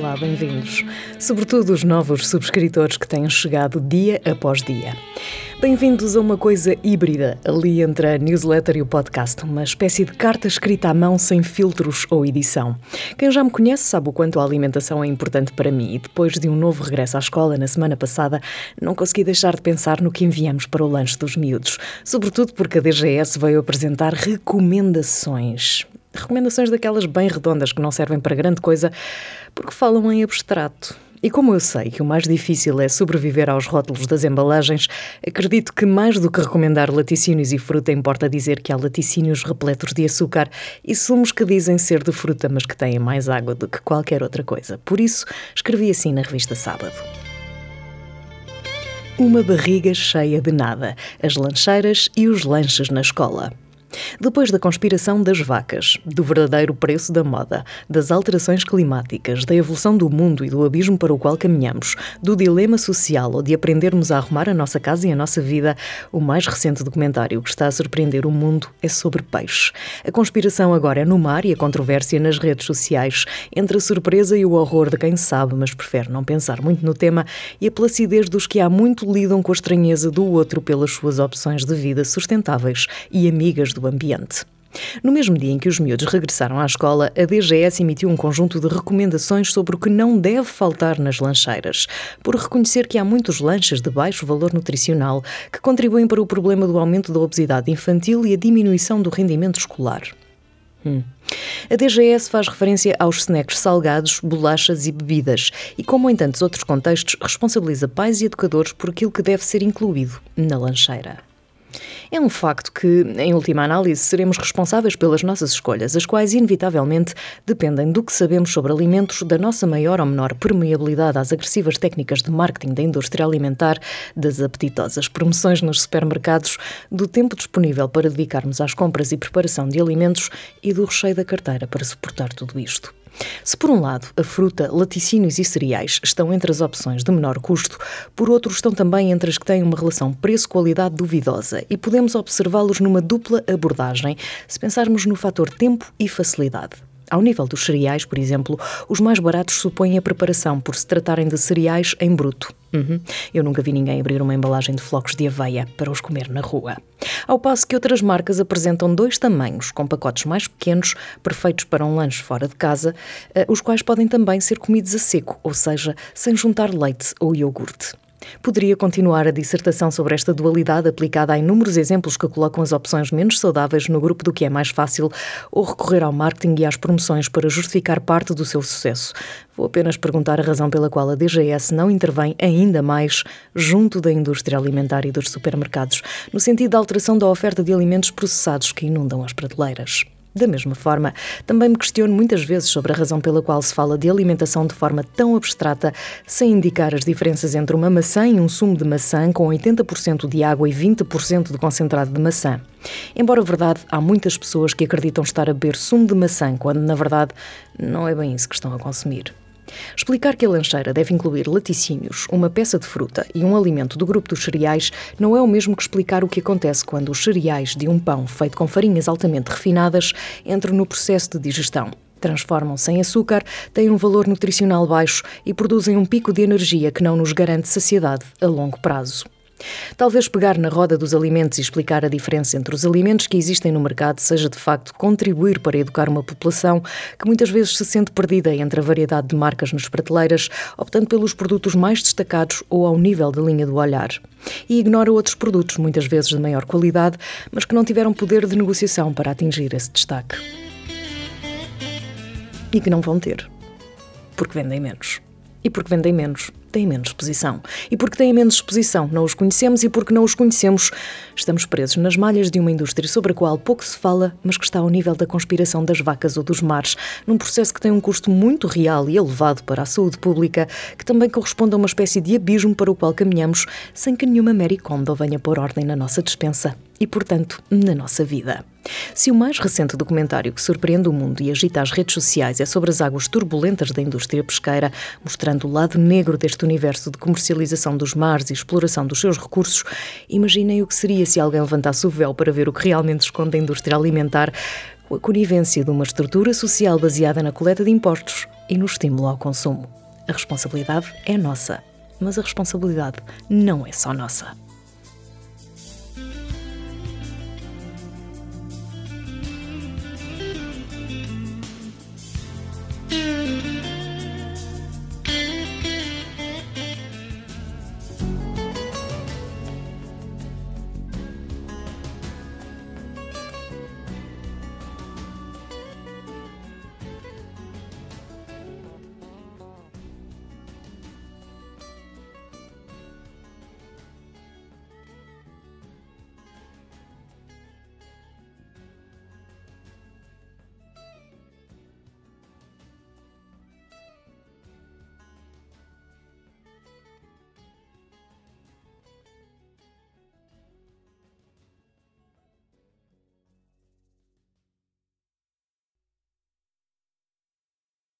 Olá, bem-vindos. Sobretudo os novos subscritores que têm chegado dia após dia. Bem-vindos a uma coisa híbrida, ali entre a newsletter e o podcast, uma espécie de carta escrita à mão sem filtros ou edição. Quem já me conhece sabe o quanto a alimentação é importante para mim e depois de um novo regresso à escola na semana passada, não consegui deixar de pensar no que enviamos para o lanche dos miúdos, sobretudo porque a DGS veio apresentar recomendações. Recomendações daquelas bem redondas que não servem para grande coisa porque falam em abstrato. E como eu sei que o mais difícil é sobreviver aos rótulos das embalagens, acredito que mais do que recomendar laticínios e fruta, importa dizer que há laticínios repletos de açúcar e sumos que dizem ser de fruta, mas que têm mais água do que qualquer outra coisa. Por isso, escrevi assim na revista Sábado. Uma barriga cheia de nada, as lancheiras e os lanches na escola. Depois da conspiração das vacas, do verdadeiro preço da moda, das alterações climáticas, da evolução do mundo e do abismo para o qual caminhamos, do dilema social ou de aprendermos a arrumar a nossa casa e a nossa vida, o mais recente documentário que está a surpreender o mundo é sobre peixe. A conspiração agora é no mar e a controvérsia nas redes sociais, entre a surpresa e o horror de quem sabe, mas prefere não pensar muito no tema, e a placidez dos que há muito lidam com a estranheza do outro pelas suas opções de vida sustentáveis e amigas do do ambiente. No mesmo dia em que os miúdos regressaram à escola, a DGS emitiu um conjunto de recomendações sobre o que não deve faltar nas lancheiras, por reconhecer que há muitos lanches de baixo valor nutricional que contribuem para o problema do aumento da obesidade infantil e a diminuição do rendimento escolar. Hum. A DGS faz referência aos snacks salgados, bolachas e bebidas e, como em tantos outros contextos, responsabiliza pais e educadores por aquilo que deve ser incluído na lancheira. É um facto que, em última análise, seremos responsáveis pelas nossas escolhas, as quais, inevitavelmente, dependem do que sabemos sobre alimentos, da nossa maior ou menor permeabilidade às agressivas técnicas de marketing da indústria alimentar, das apetitosas promoções nos supermercados, do tempo disponível para dedicarmos às compras e preparação de alimentos e do recheio da carteira para suportar tudo isto. Se, por um lado, a fruta, laticínios e cereais estão entre as opções de menor custo, por outro, estão também entre as que têm uma relação preço-qualidade duvidosa e podemos observá-los numa dupla abordagem se pensarmos no fator tempo e facilidade. Ao nível dos cereais, por exemplo, os mais baratos supõem a preparação por se tratarem de cereais em bruto. Uhum. Eu nunca vi ninguém abrir uma embalagem de flocos de aveia para os comer na rua. Ao passo que outras marcas apresentam dois tamanhos, com pacotes mais pequenos, perfeitos para um lanche fora de casa, eh, os quais podem também ser comidos a seco, ou seja, sem juntar leite ou iogurte. Poderia continuar a dissertação sobre esta dualidade aplicada a inúmeros exemplos que colocam as opções menos saudáveis no grupo do que é mais fácil ou recorrer ao marketing e às promoções para justificar parte do seu sucesso. Vou apenas perguntar a razão pela qual a DGS não intervém ainda mais junto da indústria alimentar e dos supermercados, no sentido da alteração da oferta de alimentos processados que inundam as prateleiras. Da mesma forma, também me questiono muitas vezes sobre a razão pela qual se fala de alimentação de forma tão abstrata, sem indicar as diferenças entre uma maçã e um sumo de maçã com 80% de água e 20% de concentrado de maçã. Embora verdade, há muitas pessoas que acreditam estar a beber sumo de maçã, quando na verdade não é bem isso que estão a consumir. Explicar que a lancheira deve incluir laticínios, uma peça de fruta e um alimento do grupo dos cereais não é o mesmo que explicar o que acontece quando os cereais de um pão feito com farinhas altamente refinadas entram no processo de digestão. Transformam-se em açúcar, têm um valor nutricional baixo e produzem um pico de energia que não nos garante saciedade a longo prazo. Talvez pegar na roda dos alimentos e explicar a diferença entre os alimentos que existem no mercado seja de facto contribuir para educar uma população que muitas vezes se sente perdida entre a variedade de marcas nas prateleiras, optando pelos produtos mais destacados ou ao nível da linha do olhar. E ignora outros produtos, muitas vezes de maior qualidade, mas que não tiveram poder de negociação para atingir esse destaque. E que não vão ter, porque vendem menos. E porque vendem menos, têm menos exposição. E porque têm menos exposição, não os conhecemos e porque não os conhecemos, estamos presos nas malhas de uma indústria sobre a qual pouco se fala, mas que está ao nível da conspiração das vacas ou dos mares, num processo que tem um custo muito real e elevado para a saúde pública, que também corresponde a uma espécie de abismo para o qual caminhamos, sem que nenhuma Mary Kondo venha pôr ordem na nossa dispensa e, portanto, na nossa vida. Se o mais recente documentário que surpreende o mundo e agita as redes sociais é sobre as águas turbulentas da indústria pesqueira, mostrando o lado negro deste universo de comercialização dos mares e exploração dos seus recursos, imaginem o que seria se alguém levantasse o véu para ver o que realmente esconde a indústria alimentar ou a conivência de uma estrutura social baseada na coleta de impostos e no estímulo ao consumo. A responsabilidade é nossa, mas a responsabilidade não é só nossa.